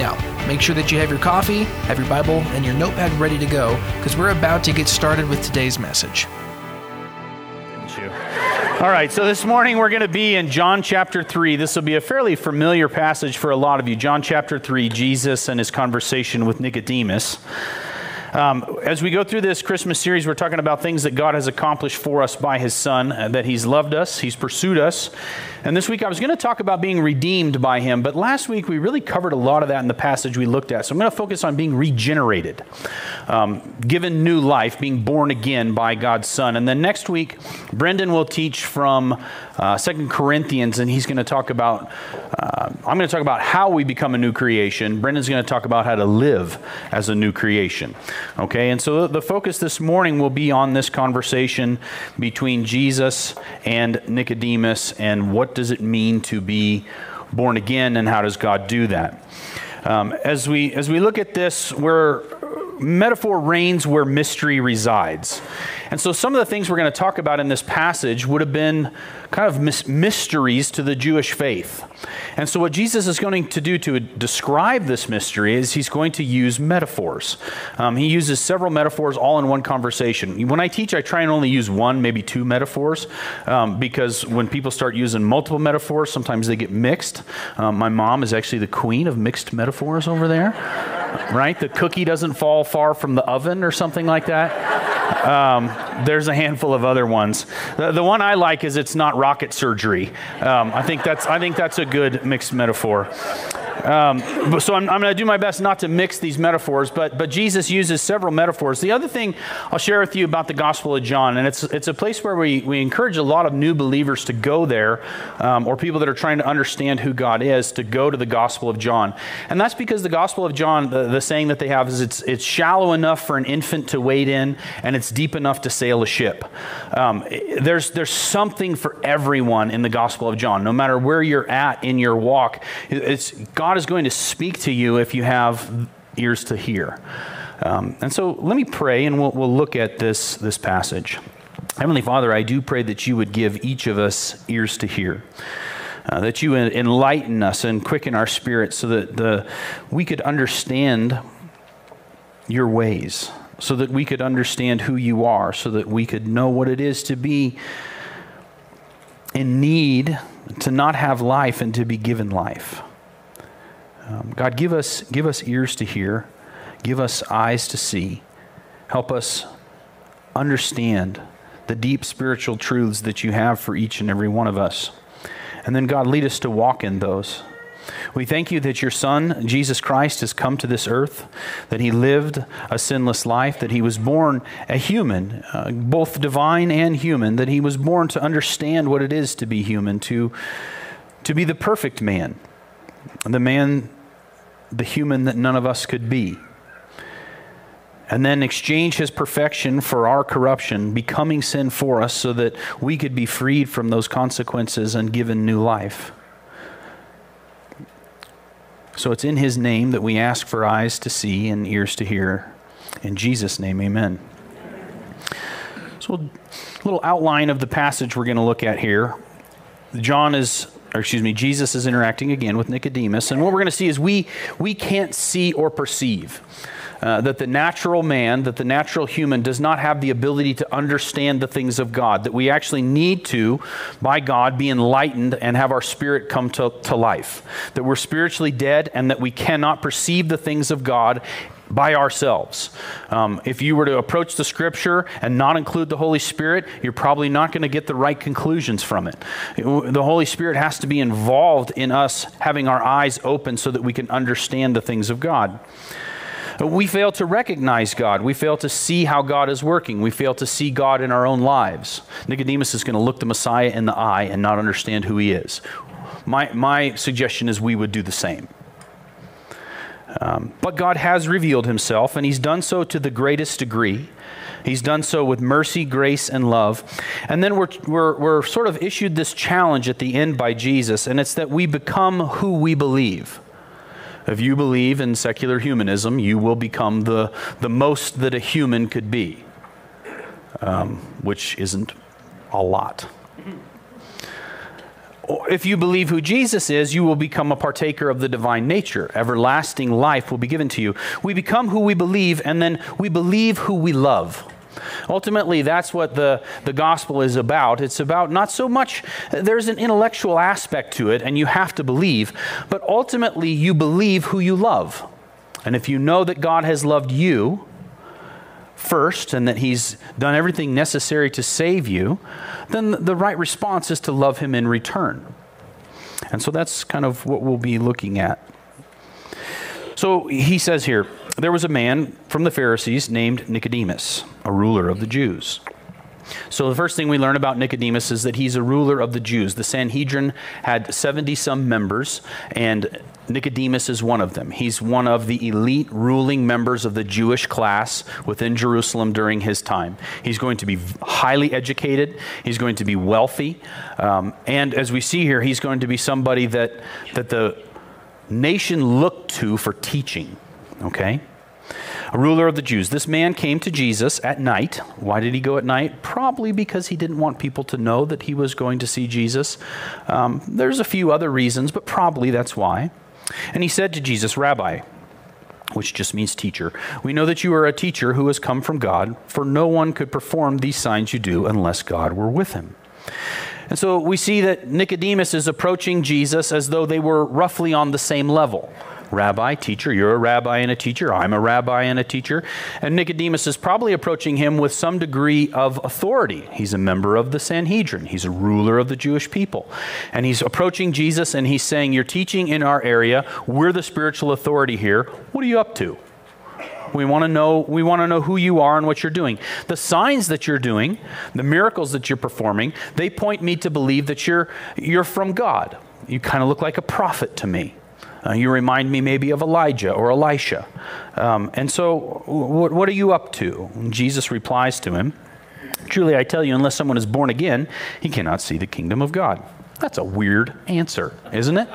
Now, make sure that you have your coffee, have your Bible, and your notepad ready to go because we're about to get started with today's message. All right, so this morning we're going to be in John chapter 3. This will be a fairly familiar passage for a lot of you. John chapter 3, Jesus and his conversation with Nicodemus. Um, as we go through this Christmas series, we're talking about things that God has accomplished for us by His Son, uh, that He's loved us, He's pursued us. And this week I was going to talk about being redeemed by Him, but last week we really covered a lot of that in the passage we looked at. So I'm going to focus on being regenerated, um, given new life, being born again by God's Son. And then next week, Brendan will teach from uh, Second Corinthians, and he's going to talk about, uh, I'm going to talk about how we become a new creation. Brendan's going to talk about how to live as a new creation. Okay, and so the focus this morning will be on this conversation between Jesus and Nicodemus and what does it mean to be born again and how does God do that. Um, as, we, as we look at this, where metaphor reigns where mystery resides. And so some of the things we're going to talk about in this passage would have been kind of mysteries to the Jewish faith. And so, what Jesus is going to do to describe this mystery is he's going to use metaphors. Um, he uses several metaphors all in one conversation. When I teach, I try and only use one, maybe two metaphors, um, because when people start using multiple metaphors, sometimes they get mixed. Um, my mom is actually the queen of mixed metaphors over there, right? The cookie doesn't fall far from the oven or something like that. Um, there's a handful of other ones. The, the, one I like is it's not rocket surgery. Um, I think that's I think that's a good mixed metaphor. Um, so I'm, I'm going to do my best not to mix these metaphors, but, but Jesus uses several metaphors. The other thing I'll share with you about the Gospel of John, and it's, it's a place where we, we encourage a lot of new believers to go there, um, or people that are trying to understand who God is, to go to the Gospel of John. And that's because the Gospel of John, the, the saying that they have is it's, it's shallow enough for an infant to wade in, and it's deep enough to sail a ship. Um, there's, there's something for everyone in the Gospel of John, no matter where you're at in your walk. It's God God is going to speak to you if you have ears to hear. Um, and so let me pray and we'll, we'll look at this, this passage. Heavenly Father, I do pray that you would give each of us ears to hear. Uh, that you enlighten us and quicken our spirits so that the, we could understand your ways, so that we could understand who you are, so that we could know what it is to be in need, to not have life, and to be given life. Um, God, give us, give us ears to hear, give us eyes to see. Help us understand the deep spiritual truths that you have for each and every one of us. And then, God, lead us to walk in those. We thank you that your Son, Jesus Christ, has come to this earth, that he lived a sinless life, that he was born a human, uh, both divine and human, that he was born to understand what it is to be human, to, to be the perfect man, the man the human that none of us could be. And then exchange his perfection for our corruption, becoming sin for us so that we could be freed from those consequences and given new life. So it's in his name that we ask for eyes to see and ears to hear. In Jesus' name, amen. So, a little outline of the passage we're going to look at here. John is or excuse me, Jesus is interacting again with Nicodemus. And what we're going to see is we, we can't see or perceive. Uh, that the natural man, that the natural human does not have the ability to understand the things of God, that we actually need to, by God, be enlightened and have our spirit come to, to life. That we're spiritually dead and that we cannot perceive the things of God by ourselves. Um, if you were to approach the scripture and not include the Holy Spirit, you're probably not going to get the right conclusions from it. The Holy Spirit has to be involved in us having our eyes open so that we can understand the things of God. We fail to recognize God. We fail to see how God is working. We fail to see God in our own lives. Nicodemus is going to look the Messiah in the eye and not understand who he is. My, my suggestion is we would do the same. Um, but God has revealed himself, and he's done so to the greatest degree. He's done so with mercy, grace, and love. And then we're, we're, we're sort of issued this challenge at the end by Jesus, and it's that we become who we believe. If you believe in secular humanism, you will become the, the most that a human could be, um, which isn't a lot. If you believe who Jesus is, you will become a partaker of the divine nature. Everlasting life will be given to you. We become who we believe, and then we believe who we love. Ultimately, that's what the, the gospel is about. It's about not so much, there's an intellectual aspect to it, and you have to believe, but ultimately, you believe who you love. And if you know that God has loved you, first and that he's done everything necessary to save you, then the right response is to love him in return. And so that's kind of what we'll be looking at. So he says here there was a man from the Pharisees named Nicodemus, a ruler of the Jews. So, the first thing we learn about Nicodemus is that he's a ruler of the Jews. The Sanhedrin had 70 some members, and Nicodemus is one of them. He's one of the elite ruling members of the Jewish class within Jerusalem during his time. He's going to be highly educated, he's going to be wealthy, um, and as we see here, he's going to be somebody that, that the nation looked to for teaching. Okay? a ruler of the Jews. This man came to Jesus at night. Why did he go at night? Probably because he didn't want people to know that he was going to see Jesus. Um, there's a few other reasons, but probably that's why. And he said to Jesus, Rabbi, which just means teacher, we know that you are a teacher who has come from God, for no one could perform these signs you do unless God were with him. And so we see that Nicodemus is approaching Jesus as though they were roughly on the same level rabbi, teacher. You're a rabbi and a teacher. I'm a rabbi and a teacher. And Nicodemus is probably approaching him with some degree of authority. He's a member of the Sanhedrin, he's a ruler of the Jewish people. And he's approaching Jesus and he's saying, You're teaching in our area. We're the spiritual authority here. What are you up to? We want to know we want to know who you are and what you're doing. The signs that you're doing, the miracles that you're performing, they point me to believe that you're you're from God. You kind of look like a prophet to me. Uh, you remind me maybe of Elijah or Elisha. Um, and so, what, what are you up to? And Jesus replies to him Truly, I tell you, unless someone is born again, he cannot see the kingdom of God. That's a weird answer, isn't it?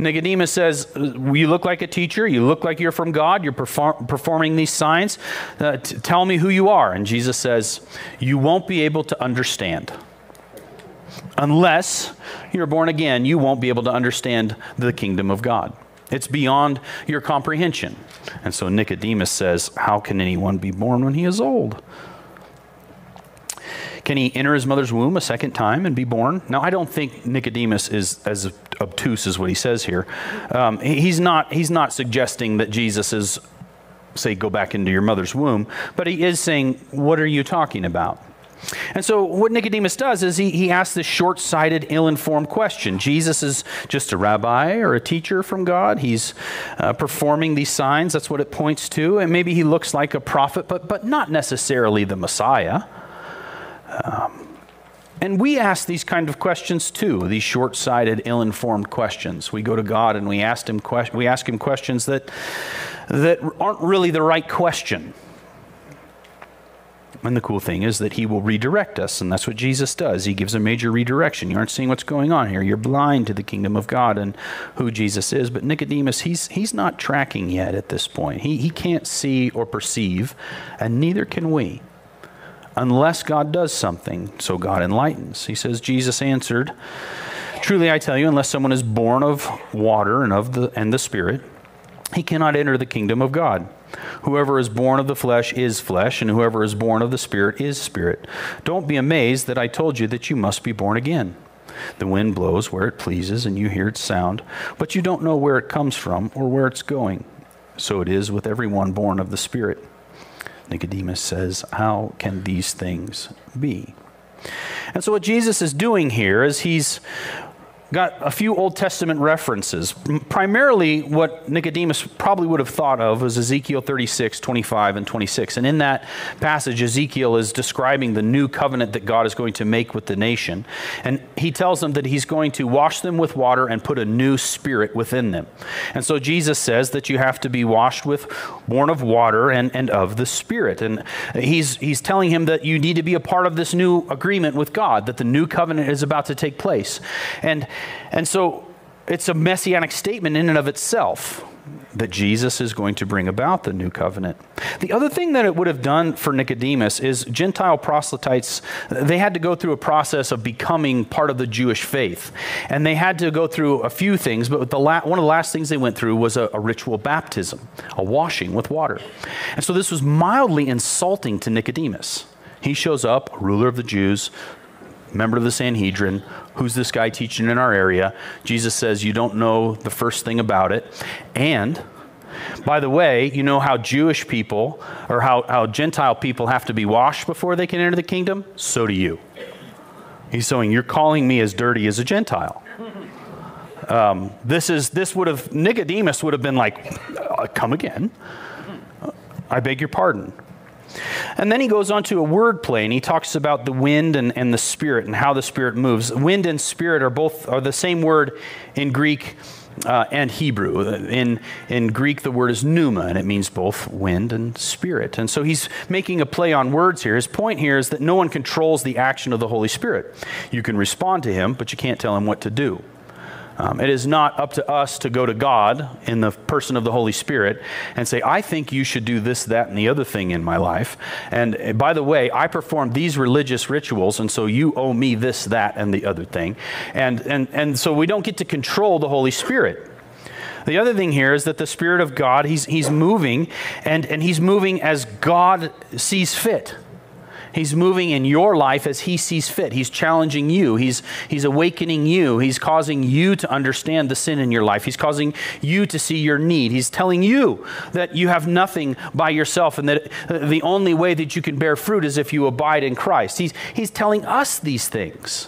Nicodemus says, You look like a teacher. You look like you're from God. You're perform- performing these signs. Uh, t- tell me who you are. And Jesus says, You won't be able to understand unless you're born again, you won't be able to understand the kingdom of God. It's beyond your comprehension. And so Nicodemus says, How can anyone be born when he is old? Can he enter his mother's womb a second time and be born? Now, I don't think Nicodemus is as obtuse as what he says here. Um, he's, not, he's not suggesting that Jesus is, say, go back into your mother's womb, but he is saying, What are you talking about? And so, what Nicodemus does is he, he asks this short sighted, ill informed question. Jesus is just a rabbi or a teacher from God. He's uh, performing these signs. That's what it points to. And maybe he looks like a prophet, but, but not necessarily the Messiah. Um, and we ask these kind of questions too, these short sighted, ill informed questions. We go to God and we ask him, que- we ask him questions that, that aren't really the right question. And the cool thing is that he will redirect us, and that's what Jesus does. He gives a major redirection. You aren't seeing what's going on here. You're blind to the kingdom of God and who Jesus is. But Nicodemus, he's, he's not tracking yet at this point. He, he can't see or perceive, and neither can we, unless God does something. So God enlightens. He says, Jesus answered, Truly I tell you, unless someone is born of water and of the and the Spirit, he cannot enter the kingdom of God. Whoever is born of the flesh is flesh, and whoever is born of the Spirit is spirit. Don't be amazed that I told you that you must be born again. The wind blows where it pleases, and you hear its sound, but you don't know where it comes from or where it's going. So it is with everyone born of the Spirit. Nicodemus says, How can these things be? And so, what Jesus is doing here is he's got a few Old Testament references. Primarily, what Nicodemus probably would have thought of was Ezekiel 36, 25, and 26. And in that passage, Ezekiel is describing the new covenant that God is going to make with the nation. And he tells them that he's going to wash them with water and put a new spirit within them. And so Jesus says that you have to be washed with, born of water and, and of the Spirit. And he's, he's telling him that you need to be a part of this new agreement with God, that the new covenant is about to take place. And, and so it's a messianic statement in and of itself that Jesus is going to bring about the new covenant. The other thing that it would have done for Nicodemus is Gentile proselytes, they had to go through a process of becoming part of the Jewish faith. And they had to go through a few things, but la- one of the last things they went through was a, a ritual baptism, a washing with water. And so this was mildly insulting to Nicodemus. He shows up, ruler of the Jews, member of the Sanhedrin. Who's this guy teaching in our area? Jesus says, You don't know the first thing about it. And by the way, you know how Jewish people or how, how Gentile people have to be washed before they can enter the kingdom? So do you. He's saying, You're calling me as dirty as a Gentile. Um, this is this would have Nicodemus would have been like, uh, come again. I beg your pardon. And then he goes on to a word play and he talks about the wind and, and the spirit and how the spirit moves. Wind and spirit are both are the same word in Greek uh, and Hebrew. In, in Greek, the word is pneuma, and it means both wind and spirit. And so he's making a play on words here. His point here is that no one controls the action of the Holy Spirit. You can respond to him, but you can't tell him what to do. Um, it is not up to us to go to God in the person of the Holy Spirit and say, I think you should do this, that, and the other thing in my life. And uh, by the way, I perform these religious rituals, and so you owe me this, that, and the other thing. And, and, and so we don't get to control the Holy Spirit. The other thing here is that the Spirit of God, He's, he's moving, and, and He's moving as God sees fit. He's moving in your life as He sees fit. He's challenging you. He's, he's awakening you. He's causing you to understand the sin in your life. He's causing you to see your need. He's telling you that you have nothing by yourself and that uh, the only way that you can bear fruit is if you abide in Christ. He's, he's telling us these things.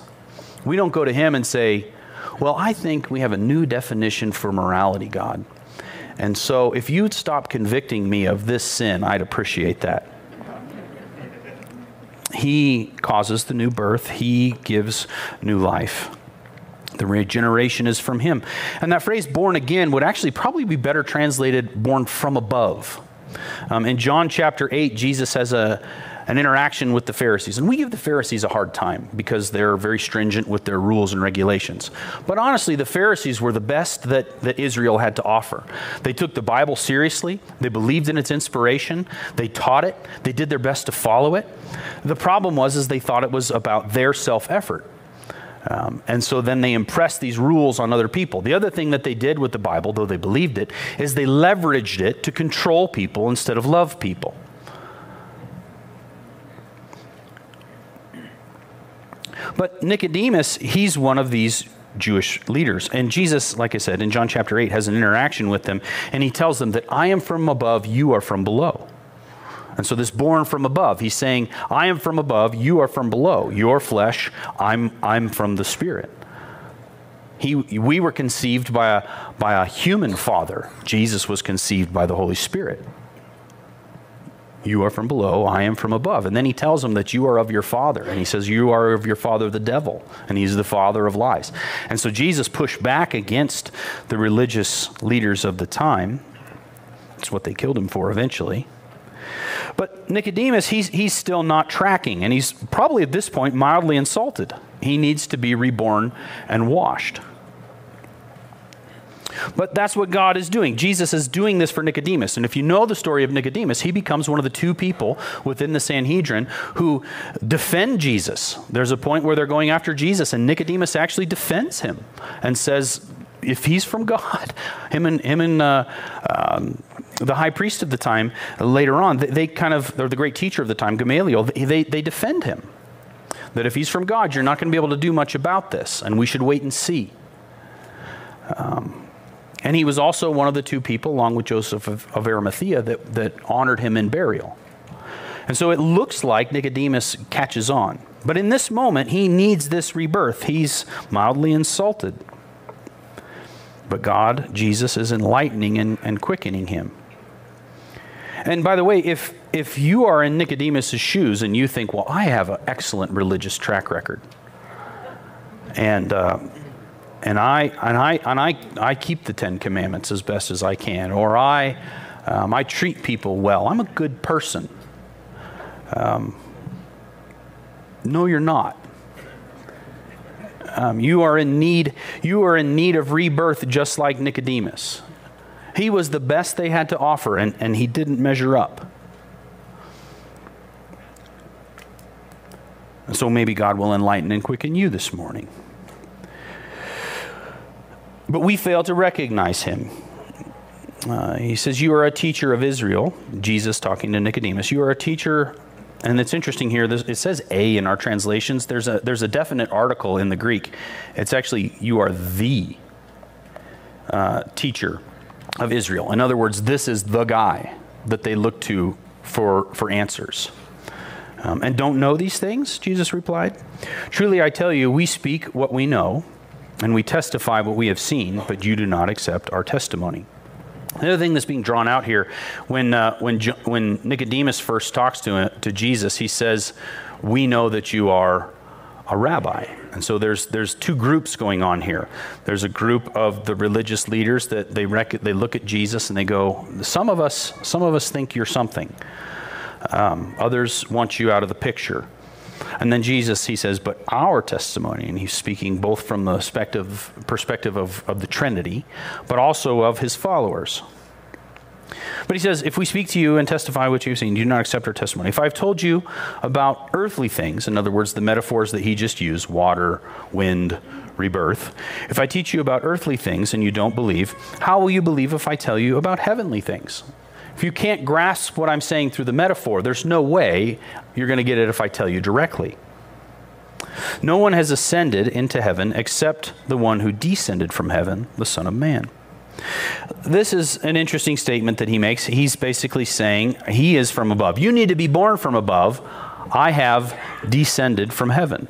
We don't go to Him and say, Well, I think we have a new definition for morality, God. And so if you'd stop convicting me of this sin, I'd appreciate that. He causes the new birth, He gives new life. The regeneration is from Him. And that phrase, born again, would actually probably be better translated born from above. Um, in John chapter 8, Jesus has a, an interaction with the Pharisees. And we give the Pharisees a hard time because they're very stringent with their rules and regulations. But honestly, the Pharisees were the best that, that Israel had to offer. They took the Bible seriously, they believed in its inspiration, they taught it, they did their best to follow it. The problem was is they thought it was about their self-effort. Um, and so then they impressed these rules on other people. The other thing that they did with the Bible, though they believed it, is they leveraged it to control people instead of love people. But Nicodemus, he's one of these Jewish leaders. And Jesus, like I said, in John chapter 8, has an interaction with them, and he tells them that I am from above, you are from below. And so, this born from above, he's saying, I am from above, you are from below. Your flesh, I'm, I'm from the Spirit. He, we were conceived by a, by a human father. Jesus was conceived by the Holy Spirit. You are from below, I am from above. And then he tells them that you are of your father. And he says, You are of your father, the devil. And he's the father of lies. And so Jesus pushed back against the religious leaders of the time. That's what they killed him for eventually. But Nicodemus, he's, he's still not tracking. And he's probably at this point mildly insulted. He needs to be reborn and washed. But that's what God is doing. Jesus is doing this for Nicodemus. And if you know the story of Nicodemus, he becomes one of the two people within the Sanhedrin who defend Jesus. There's a point where they're going after Jesus, and Nicodemus actually defends him and says, if he's from God, him and, him and uh, um, the high priest of the time, later on, they, they kind of, they're the great teacher of the time, Gamaliel, they, they defend him. That if he's from God, you're not going to be able to do much about this, and we should wait and see. Um, and he was also one of the two people, along with Joseph of, of Arimathea, that, that honored him in burial. And so it looks like Nicodemus catches on. But in this moment, he needs this rebirth. He's mildly insulted. But God, Jesus, is enlightening and, and quickening him. And by the way, if, if you are in Nicodemus' shoes and you think, well, I have an excellent religious track record, and, uh, and, I, and, I, and I, I keep the Ten Commandments as best as I can, or I, um, I treat people well, I'm a good person. Um, no, you're not. Um, you are in need. You are in need of rebirth, just like Nicodemus. He was the best they had to offer, and, and he didn't measure up. And so maybe God will enlighten and quicken you this morning. But we fail to recognize him. Uh, he says, You are a teacher of Israel. Jesus talking to Nicodemus. You are a teacher and it's interesting here, it says a in our translations. There's a, there's a definite article in the Greek. It's actually, you are the uh, teacher of Israel. In other words, this is the guy that they look to for, for answers. Um, and don't know these things? Jesus replied. Truly, I tell you, we speak what we know, and we testify what we have seen, but you do not accept our testimony. The other thing that's being drawn out here, when, uh, when, when Nicodemus first talks to, uh, to Jesus, he says, We know that you are a rabbi. And so there's, there's two groups going on here. There's a group of the religious leaders that they, rec- they look at Jesus and they go, Some of us, some of us think you're something, um, others want you out of the picture. And then Jesus, he says, but our testimony, and he's speaking both from the perspective, perspective of, of the Trinity, but also of his followers. But he says, if we speak to you and testify what you've seen, do not accept our testimony. If I've told you about earthly things, in other words, the metaphors that he just used water, wind, rebirth, if I teach you about earthly things and you don't believe, how will you believe if I tell you about heavenly things? If you can't grasp what I'm saying through the metaphor, there's no way you're going to get it if I tell you directly. No one has ascended into heaven except the one who descended from heaven, the Son of Man. This is an interesting statement that he makes. He's basically saying he is from above. You need to be born from above. I have descended from heaven,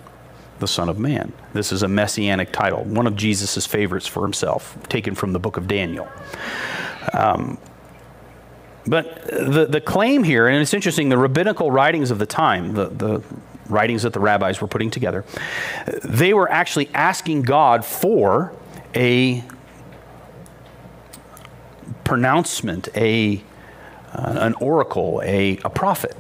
the Son of Man. This is a messianic title, one of Jesus' favorites for himself, taken from the book of Daniel. Um, but the, the claim here, and it's interesting, the rabbinical writings of the time, the, the writings that the rabbis were putting together, they were actually asking God for a pronouncement, a, uh, an oracle, a, a prophet,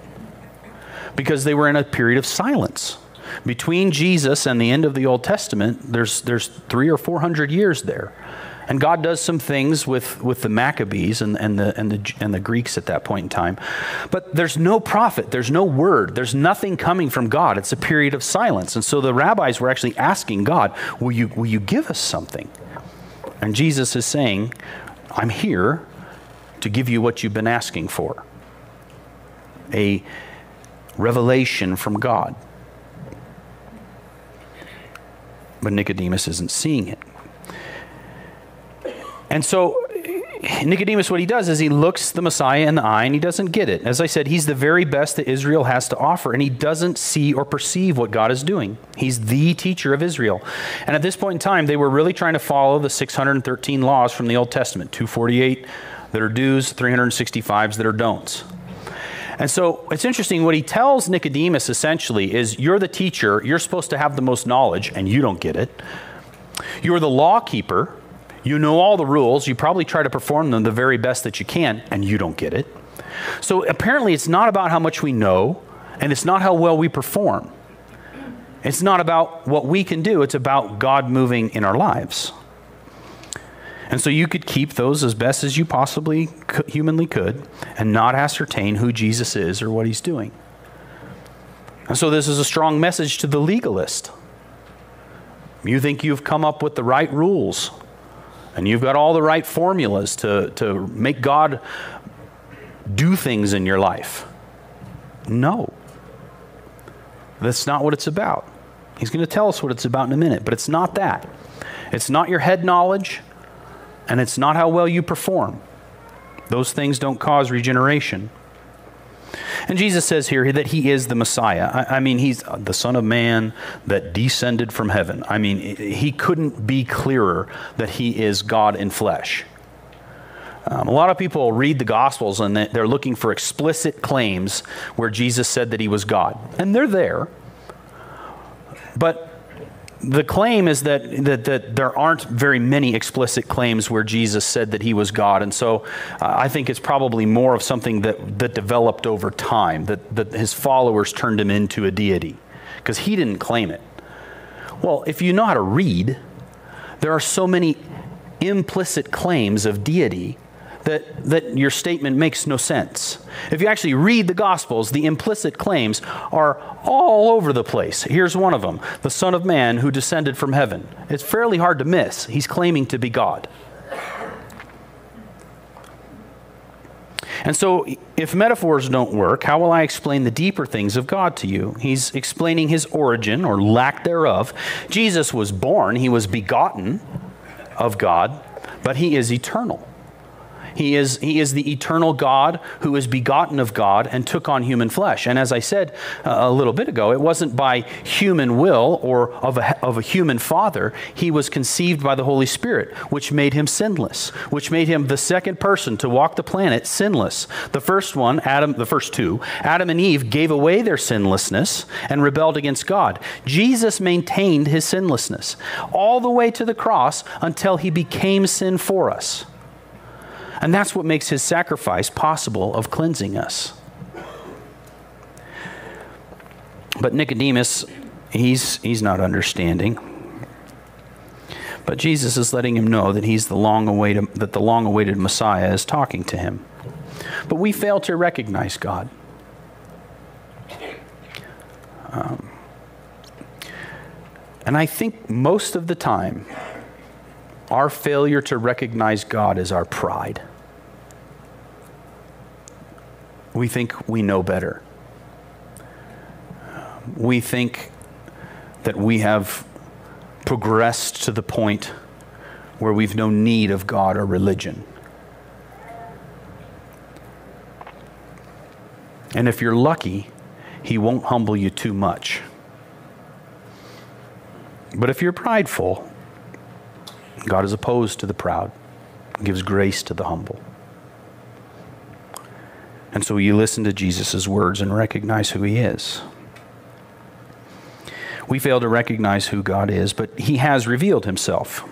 because they were in a period of silence. Between Jesus and the end of the Old Testament, there's, there's three or four hundred years there. And God does some things with, with the Maccabees and, and, the, and, the, and the Greeks at that point in time. But there's no prophet, there's no word, there's nothing coming from God. It's a period of silence. And so the rabbis were actually asking God, Will you, will you give us something? And Jesus is saying, I'm here to give you what you've been asking for a revelation from God. But Nicodemus isn't seeing it. And so Nicodemus, what he does is he looks the Messiah in the eye and he doesn't get it. As I said, he's the very best that Israel has to offer, and he doesn't see or perceive what God is doing. He's the teacher of Israel. And at this point in time, they were really trying to follow the 613 laws from the Old Testament 248 that are do's, 365s that are don'ts. And so it's interesting. What he tells Nicodemus essentially is you're the teacher, you're supposed to have the most knowledge, and you don't get it. You're the law keeper you know all the rules. You probably try to perform them the very best that you can, and you don't get it. So apparently, it's not about how much we know, and it's not how well we perform. It's not about what we can do, it's about God moving in our lives. And so you could keep those as best as you possibly humanly could and not ascertain who Jesus is or what he's doing. And so this is a strong message to the legalist. You think you've come up with the right rules and you've got all the right formulas to, to make God do things in your life. No. That's not what it's about. He's going to tell us what it's about in a minute, but it's not that. It's not your head knowledge, and it's not how well you perform. Those things don't cause regeneration. And Jesus says here that he is the Messiah. I, I, mean, he's the Son of Man that descended from heaven. I mean, he couldn't be clearer that he is God in flesh. Um, a lot of people read the Gospels and they're looking for explicit claims where Jesus said that he was God. And they're there. But the claim is that, that, that there aren't very many explicit claims where Jesus said that he was God. And so uh, I think it's probably more of something that, that developed over time, that, that his followers turned him into a deity, because he didn't claim it. Well, if you know how to read, there are so many implicit claims of deity that, that your statement makes no sense. If you actually read the Gospels, the implicit claims are all over the place. Here's one of them the Son of Man who descended from heaven. It's fairly hard to miss. He's claiming to be God. And so, if metaphors don't work, how will I explain the deeper things of God to you? He's explaining his origin or lack thereof. Jesus was born, he was begotten of God, but he is eternal. He is, he is the eternal God who is begotten of God and took on human flesh. And as I said uh, a little bit ago, it wasn't by human will or of a, of a human father. He was conceived by the Holy Spirit, which made him sinless, which made him the second person to walk the planet sinless. The first one, Adam, the first two, Adam and Eve gave away their sinlessness and rebelled against God. Jesus maintained his sinlessness all the way to the cross until he became sin for us. And that's what makes his sacrifice possible of cleansing us. But Nicodemus, he's, he's not understanding. But Jesus is letting him know that he's the long awaited, that the long awaited Messiah is talking to him. But we fail to recognize God. Um, and I think most of the time, our failure to recognize God is our pride. We think we know better. We think that we have progressed to the point where we've no need of God or religion. And if you're lucky, He won't humble you too much. But if you're prideful, God is opposed to the proud, gives grace to the humble. And so you listen to Jesus' words and recognize who he is. We fail to recognize who God is, but he has revealed himself.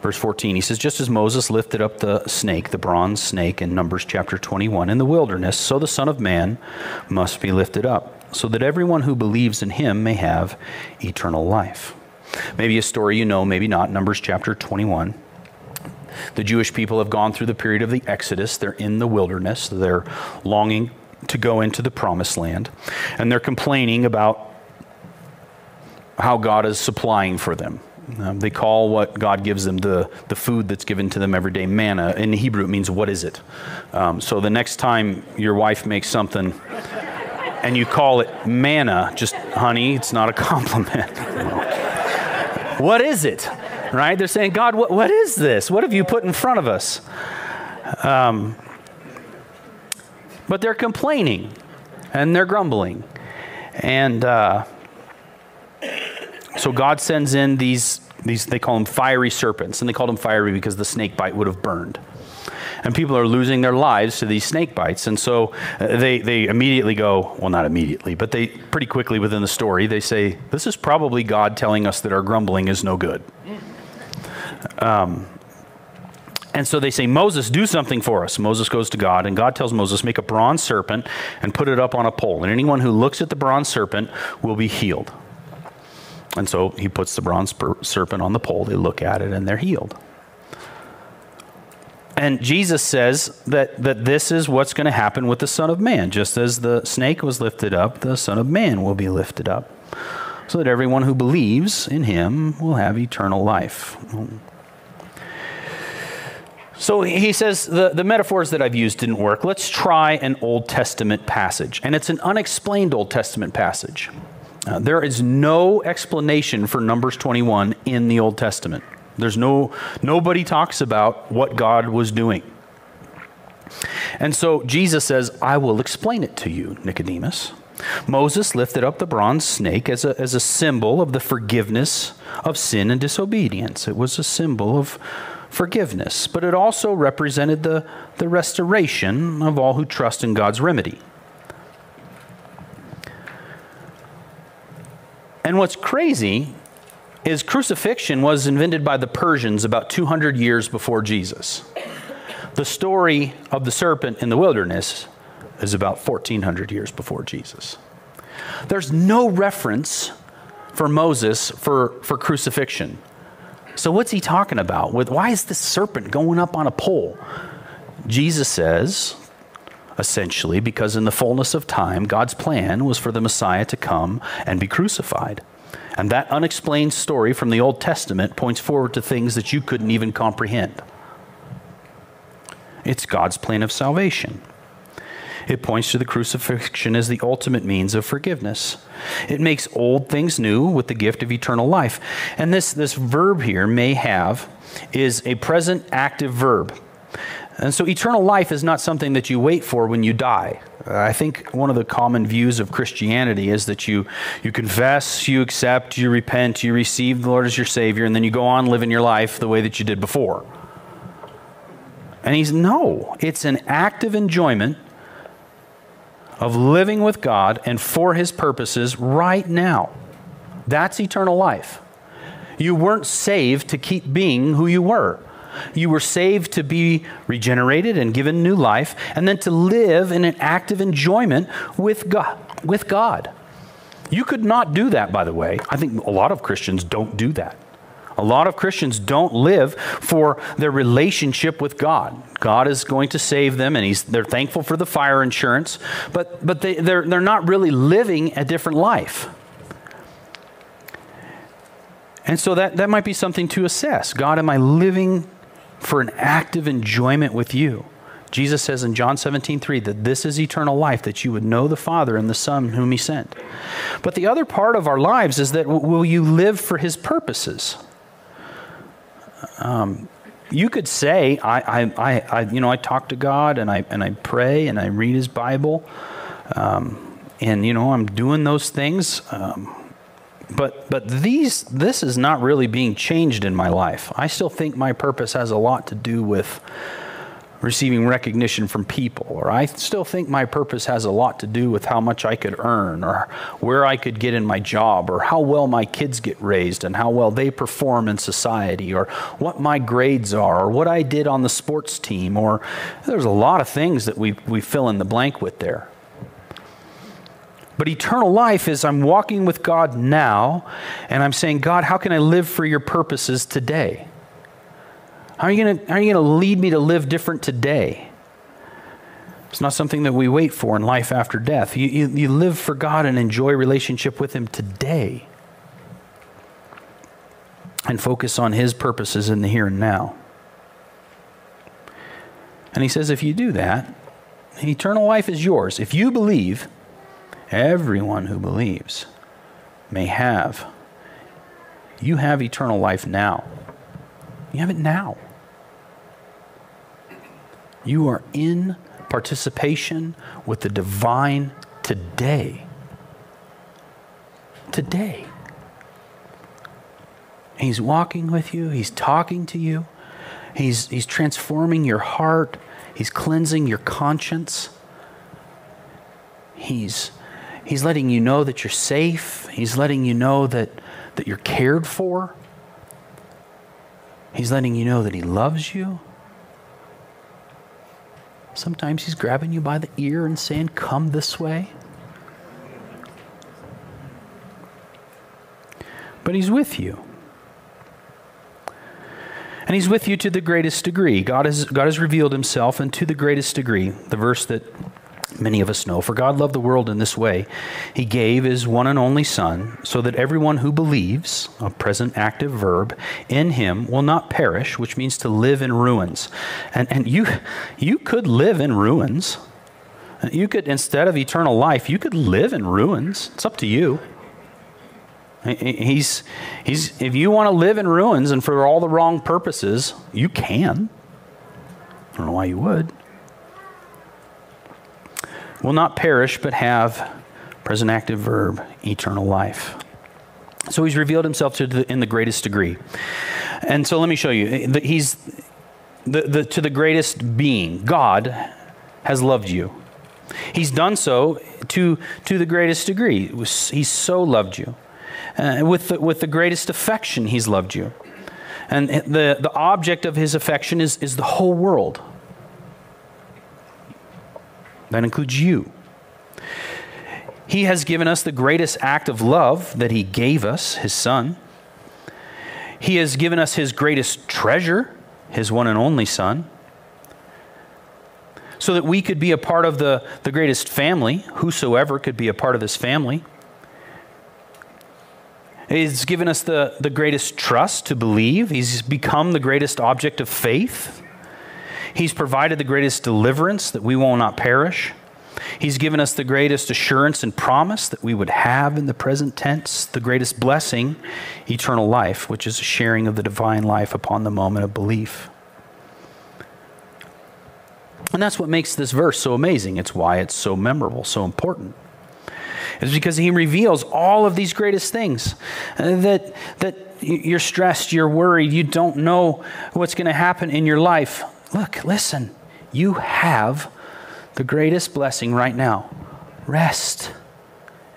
Verse 14, he says, Just as Moses lifted up the snake, the bronze snake, in Numbers chapter 21 in the wilderness, so the Son of Man must be lifted up, so that everyone who believes in him may have eternal life. Maybe a story you know, maybe not. Numbers chapter 21. The Jewish people have gone through the period of the Exodus. They're in the wilderness. They're longing to go into the promised land. And they're complaining about how God is supplying for them. Um, they call what God gives them the, the food that's given to them every day manna. In Hebrew, it means what is it? Um, so the next time your wife makes something and you call it manna, just honey, it's not a compliment. What is it? Right? They're saying, God, what, what is this? What have you put in front of us? Um, but they're complaining and they're grumbling. And uh, so God sends in these, these, they call them fiery serpents. And they called them fiery because the snake bite would have burned and people are losing their lives to these snake bites. And so uh, they, they immediately go, well, not immediately, but they pretty quickly within the story, they say, this is probably God telling us that our grumbling is no good. Um, and so they say, Moses, do something for us. Moses goes to God, and God tells Moses, make a bronze serpent and put it up on a pole. And anyone who looks at the bronze serpent will be healed. And so he puts the bronze serpent on the pole. They look at it and they're healed. And Jesus says that, that this is what's going to happen with the Son of Man. Just as the snake was lifted up, the Son of Man will be lifted up, so that everyone who believes in him will have eternal life. So he says the, the metaphors that I've used didn't work. Let's try an Old Testament passage. And it's an unexplained Old Testament passage. Uh, there is no explanation for Numbers 21 in the Old Testament. There's no, nobody talks about what God was doing. And so Jesus says, I will explain it to you, Nicodemus. Moses lifted up the bronze snake as a, as a symbol of the forgiveness of sin and disobedience. It was a symbol of forgiveness, but it also represented the, the restoration of all who trust in God's remedy. And what's crazy is crucifixion was invented by the Persians about 200 years before Jesus. The story of the serpent in the wilderness is about 1400 years before Jesus. There's no reference for Moses for, for crucifixion. So, what's he talking about? With, why is this serpent going up on a pole? Jesus says, essentially, because in the fullness of time, God's plan was for the Messiah to come and be crucified. And that unexplained story from the Old Testament points forward to things that you couldn't even comprehend. It's God's plan of salvation. It points to the crucifixion as the ultimate means of forgiveness. It makes old things new with the gift of eternal life. And this, this verb here, may have, is a present active verb. And so eternal life is not something that you wait for when you die. I think one of the common views of Christianity is that you, you confess, you accept, you repent, you receive the Lord as your Savior, and then you go on living your life the way that you did before. And he's no, it's an active enjoyment of living with God and for His purposes right now. That's eternal life. You weren't saved to keep being who you were. You were saved to be regenerated and given new life, and then to live in an active enjoyment with God. With God. You could not do that, by the way. I think a lot of Christians don't do that. A lot of Christians don't live for their relationship with God. God is going to save them, and he's, they're thankful for the fire insurance, but, but they, they're, they're not really living a different life. And so that, that might be something to assess. God, am I living for an active enjoyment with you? Jesus says in John 17, 3 that this is eternal life, that you would know the Father and the Son whom He sent. But the other part of our lives is that will you live for His purposes? Um, you could say, I, I, I, I, you know, I talk to God and I, and I pray and I read His Bible, um, and you know, I'm doing those things. Um, but but these this is not really being changed in my life. I still think my purpose has a lot to do with receiving recognition from people, or I still think my purpose has a lot to do with how much I could earn, or where I could get in my job, or how well my kids get raised, and how well they perform in society, or what my grades are, or what I did on the sports team, or there's a lot of things that we, we fill in the blank with there. But eternal life is I'm walking with God now, and I'm saying, God, how can I live for your purposes today? How are you going to lead me to live different today? It's not something that we wait for in life after death. You, you, you live for God and enjoy relationship with Him today. And focus on His purposes in the here and now. And He says, if you do that, eternal life is yours. If you believe, everyone who believes may have. You have eternal life now. You have it now. You are in participation with the divine today. Today. He's walking with you, He's talking to you, He's, he's transforming your heart, He's cleansing your conscience. He's, he's letting you know that you're safe, He's letting you know that, that you're cared for. He's letting you know that He loves you. Sometimes He's grabbing you by the ear and saying, Come this way. But He's with you. And He's with you to the greatest degree. God has, God has revealed Himself, and to the greatest degree, the verse that many of us know. For God loved the world in this way He gave His one and only Son, so that everyone who believes, a present active verb, in Him will not perish, which means to live in ruins. And, and you, you could live in ruins. You could, instead of eternal life, you could live in ruins. It's up to you. He's, he's, if you want to live in ruins and for all the wrong purposes, you can. I don't know why you would. Will not perish but have, present active verb, eternal life. So he's revealed himself to the, in the greatest degree. And so let me show you. that He's the, the, to the greatest being. God has loved you. He's done so to, to the greatest degree. He's so loved you. Uh, with, the, with the greatest affection, he's loved you. And the, the object of his affection is, is the whole world. That includes you. He has given us the greatest act of love that He gave us, His Son. He has given us His greatest treasure, His one and only Son, so that we could be a part of the, the greatest family. Whosoever could be a part of this family. He's given us the, the greatest trust to believe. He's become the greatest object of faith. He's provided the greatest deliverance that we will not perish. He's given us the greatest assurance and promise that we would have in the present tense, the greatest blessing, eternal life, which is a sharing of the divine life upon the moment of belief. And that's what makes this verse so amazing. It's why it's so memorable, so important. It's because he reveals all of these greatest things uh, that, that you're stressed, you're worried, you don't know what's going to happen in your life. Look, listen, you have the greatest blessing right now rest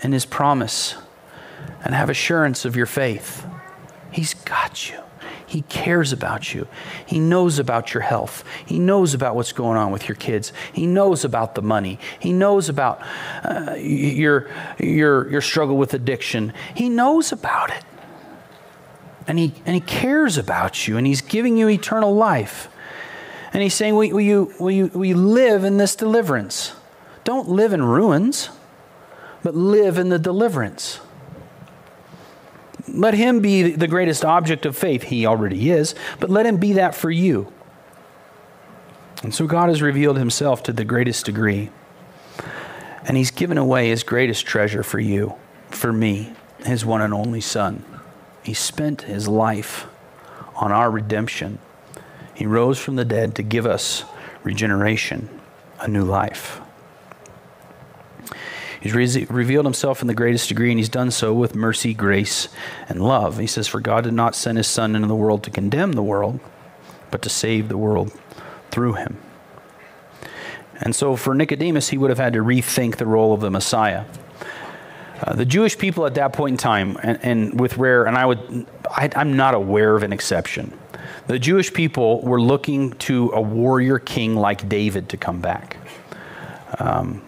in His promise and have assurance of your faith. He's got you. He cares about you. He knows about your health. He knows about what's going on with your kids. He knows about the money. He knows about uh, your, your, your struggle with addiction. He knows about it. And he, and he cares about you, and He's giving you eternal life. And he's saying, will, will, you, will, you, will you live in this deliverance? Don't live in ruins, but live in the deliverance. Let him be the greatest object of faith. He already is, but let him be that for you. And so God has revealed himself to the greatest degree. And he's given away his greatest treasure for you, for me, his one and only Son. He spent his life on our redemption he rose from the dead to give us regeneration, a new life. He's re- revealed himself in the greatest degree, and he's done so with mercy, grace, and love. He says, For God did not send his Son into the world to condemn the world, but to save the world through him. And so for Nicodemus, he would have had to rethink the role of the Messiah. Uh, the Jewish people at that point in time, and, and with rare, and I would, I, I'm not aware of an exception the Jewish people were looking to a warrior king like David to come back. Um,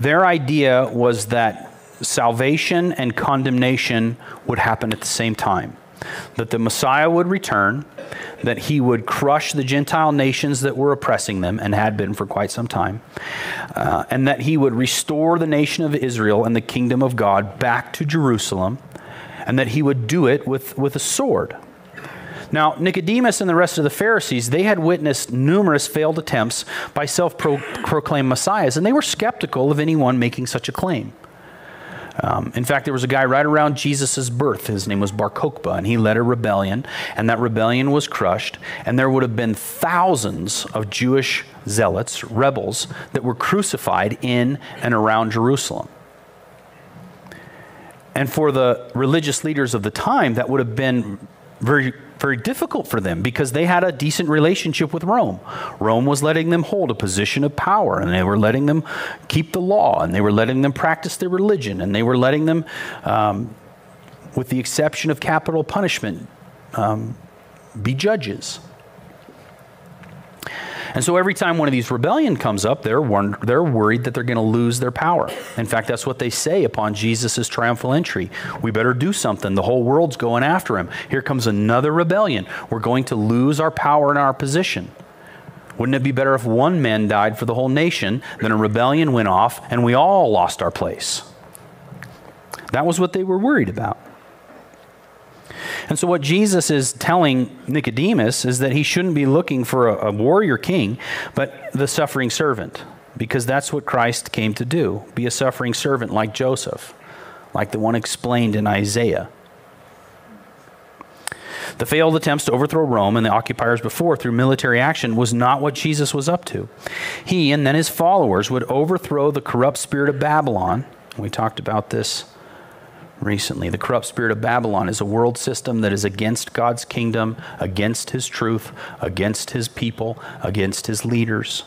their idea was that salvation and condemnation would happen at the same time. That the Messiah would return, that he would crush the Gentile nations that were oppressing them and had been for quite some time, uh, and that he would restore the nation of Israel and the kingdom of God back to Jerusalem, and that he would do it with, with a sword. Now, Nicodemus and the rest of the Pharisees, they had witnessed numerous failed attempts by self proclaimed messiahs, and they were skeptical of anyone making such a claim. Um, in fact, there was a guy right around Jesus' birth. His name was Bar Kokhba, and he led a rebellion, and that rebellion was crushed. And there would have been thousands of Jewish zealots, rebels, that were crucified in and around Jerusalem. And for the religious leaders of the time, that would have been very very difficult for them because they had a decent relationship with Rome. Rome was letting them hold a position of power and they were letting them keep the law and they were letting them practice their religion and they were letting them, um, with the exception of capital punishment, um, be judges. And so every time one of these rebellion comes up, they're, they're worried that they're going to lose their power. In fact, that's what they say upon Jesus' triumphal entry. We better do something. The whole world's going after him. Here comes another rebellion. We're going to lose our power and our position. Wouldn't it be better if one man died for the whole nation than a rebellion went off and we all lost our place? That was what they were worried about. And so, what Jesus is telling Nicodemus is that he shouldn't be looking for a, a warrior king, but the suffering servant, because that's what Christ came to do be a suffering servant like Joseph, like the one explained in Isaiah. The failed attempts to overthrow Rome and the occupiers before through military action was not what Jesus was up to. He and then his followers would overthrow the corrupt spirit of Babylon. We talked about this recently. The corrupt spirit of Babylon is a world system that is against God's kingdom, against his truth, against his people, against his leaders.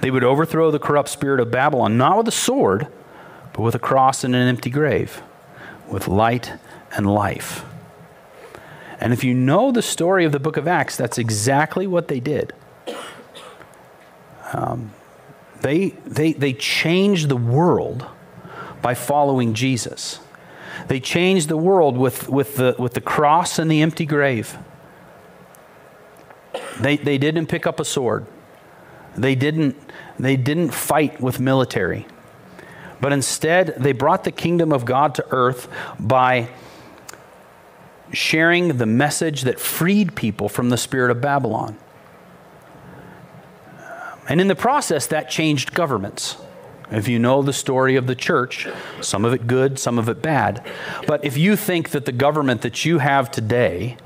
They would overthrow the corrupt spirit of Babylon, not with a sword, but with a cross and an empty grave, with light and life. And if you know the story of the book of Acts, that's exactly what they did. Um, they, they, they changed the world by following Jesus. They changed the world with, with, the, with the cross and the empty grave. They, they didn't pick up a sword. They didn't, they didn't fight with military. But instead, they brought the kingdom of God to earth by sharing the message that freed people from the spirit of Babylon. And in the process, that changed governments. If you know the story of the church, some of it good, some of it bad. But if you think that the government that you have today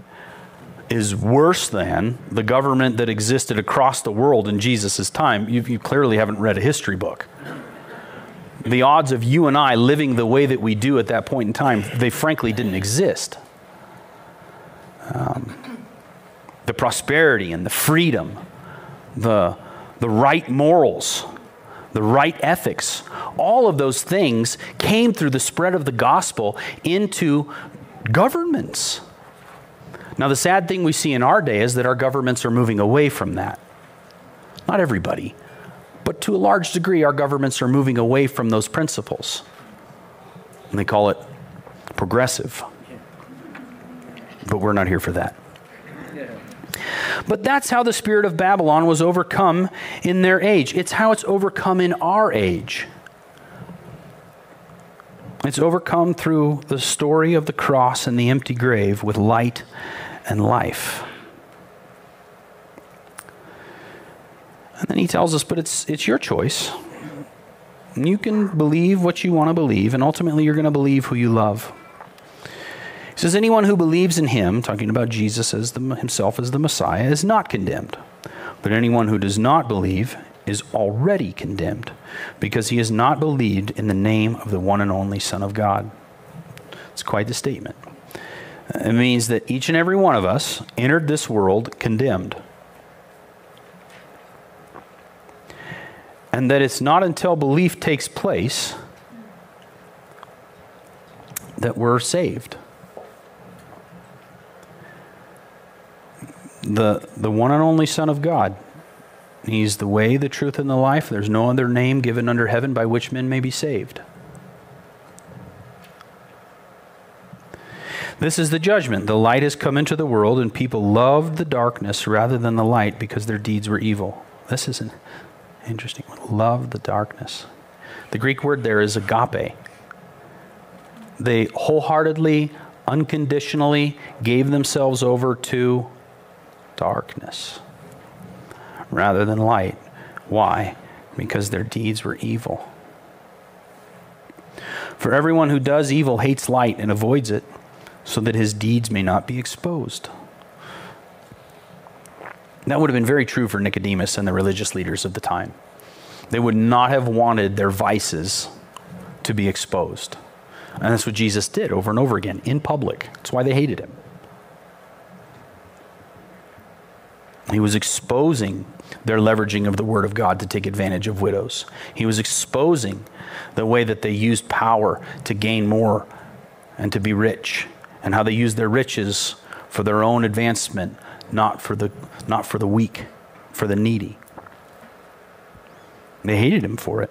is worse than the government that existed across the world in Jesus' time, you, you clearly haven't read a history book. The odds of you and I living the way that we do at that point in time, they frankly didn't exist. Um, the prosperity and the freedom, the, the right morals, the right ethics, all of those things came through the spread of the gospel into governments. Now, the sad thing we see in our day is that our governments are moving away from that. Not everybody, but to a large degree, our governments are moving away from those principles. And they call it progressive. But we're not here for that. But that's how the spirit of Babylon was overcome in their age. It's how it's overcome in our age. It's overcome through the story of the cross and the empty grave with light and life. And then he tells us, but it's, it's your choice. You can believe what you want to believe, and ultimately you're going to believe who you love. He says, Anyone who believes in him, talking about Jesus as the, himself as the Messiah, is not condemned. But anyone who does not believe is already condemned, because he has not believed in the name of the one and only Son of God. It's quite the statement. It means that each and every one of us entered this world condemned. And that it's not until belief takes place that we're saved. The, the one and only Son of God. He's the way, the truth, and the life. There's no other name given under heaven by which men may be saved. This is the judgment. The light has come into the world, and people loved the darkness rather than the light because their deeds were evil. This is an interesting one. Love the darkness. The Greek word there is agape. They wholeheartedly, unconditionally gave themselves over to darkness rather than light. Why? Because their deeds were evil. For everyone who does evil hates light and avoids it, so that his deeds may not be exposed. That would have been very true for Nicodemus and the religious leaders of the time. They would not have wanted their vices to be exposed. And that's what Jesus did over and over again in public. That's why they hated him. He was exposing their leveraging of the Word of God to take advantage of widows. He was exposing the way that they used power to gain more and to be rich, and how they used their riches for their own advancement, not for the, not for the weak, for the needy. They hated him for it.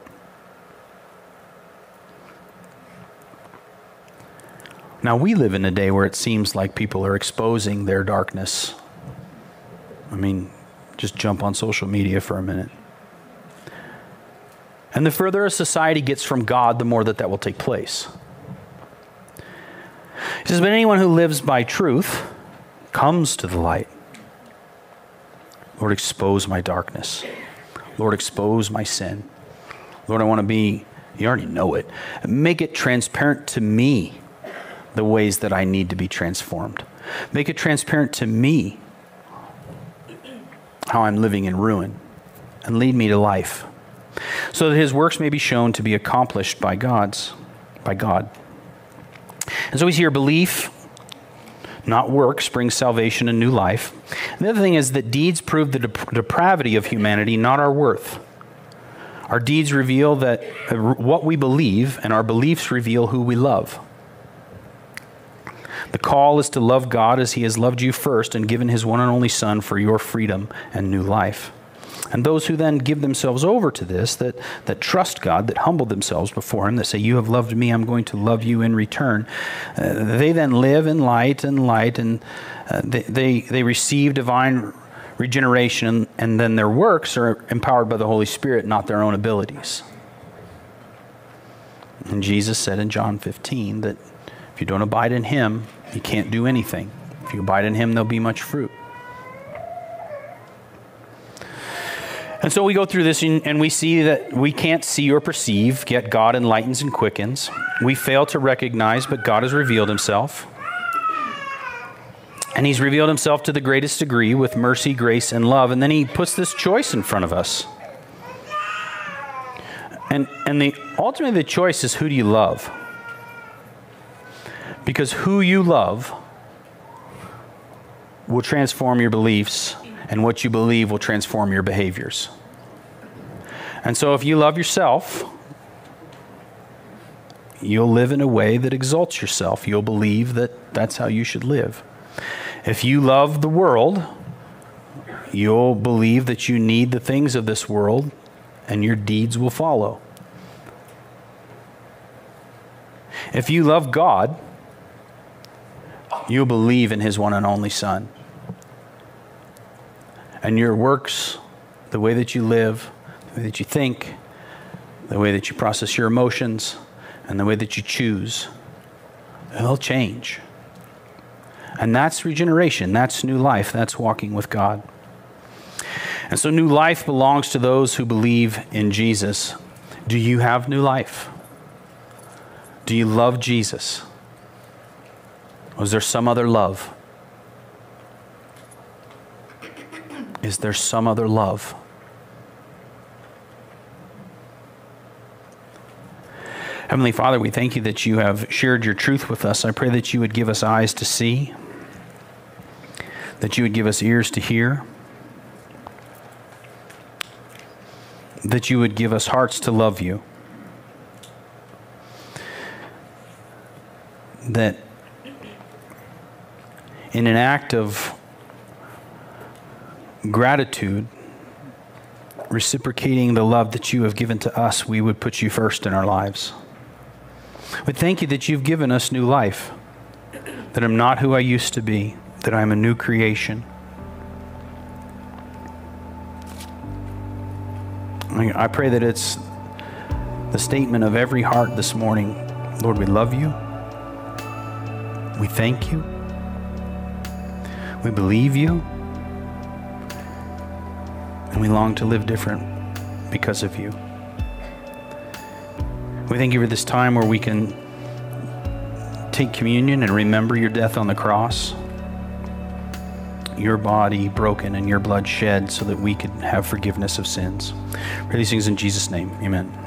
Now, we live in a day where it seems like people are exposing their darkness I mean, just jump on social media for a minute. And the further a society gets from God, the more that that will take place. He says, But anyone who lives by truth comes to the light. Lord, expose my darkness. Lord, expose my sin. Lord, I want to be, you already know it. Make it transparent to me the ways that I need to be transformed. Make it transparent to me how I'm living in ruin and lead me to life so that his works may be shown to be accomplished by God's by God. And so we see here belief not works brings salvation and new life. And the other thing is that deeds prove the dep- depravity of humanity, not our worth. Our deeds reveal that uh, what we believe, and our beliefs reveal who we love. The call is to love God as He has loved you first and given His one and only Son for your freedom and new life. And those who then give themselves over to this, that, that trust God, that humble themselves before Him, that say, You have loved me, I'm going to love you in return, uh, they then live in light and light, and uh, they, they, they receive divine regeneration, and then their works are empowered by the Holy Spirit, not their own abilities. And Jesus said in John 15 that if you don't abide in Him, you can't do anything. If you abide in Him, there'll be much fruit. And so we go through this and we see that we can't see or perceive, yet God enlightens and quickens. We fail to recognize, but God has revealed himself. And he's revealed himself to the greatest degree with mercy, grace, and love. And then he puts this choice in front of us. And, and the, ultimately, the choice is who do you love? Because who you love will transform your beliefs and what you believe will transform your behaviors. And so, if you love yourself, you'll live in a way that exalts yourself. You'll believe that that's how you should live. If you love the world, you'll believe that you need the things of this world, and your deeds will follow. If you love God, you'll believe in His one and only Son and your works, the way that you live, the way that you think, the way that you process your emotions, and the way that you choose, they'll change. And that's regeneration. That's new life. That's walking with God. And so, new life belongs to those who believe in Jesus. Do you have new life? Do you love Jesus? Is there some other love? Is there some other love? Heavenly Father, we thank you that you have shared your truth with us. I pray that you would give us eyes to see, that you would give us ears to hear, that you would give us hearts to love you, that in an act of gratitude, reciprocating the love that you have given to us, we would put you first in our lives. We thank you that you've given us new life, that I'm not who I used to be, that I'm a new creation. I pray that it's the statement of every heart this morning Lord, we love you. We thank you. We believe you. And we long to live different because of you. We thank you for this time where we can take communion and remember your death on the cross, your body broken and your blood shed so that we could have forgiveness of sins. Pray these things in Jesus' name. Amen.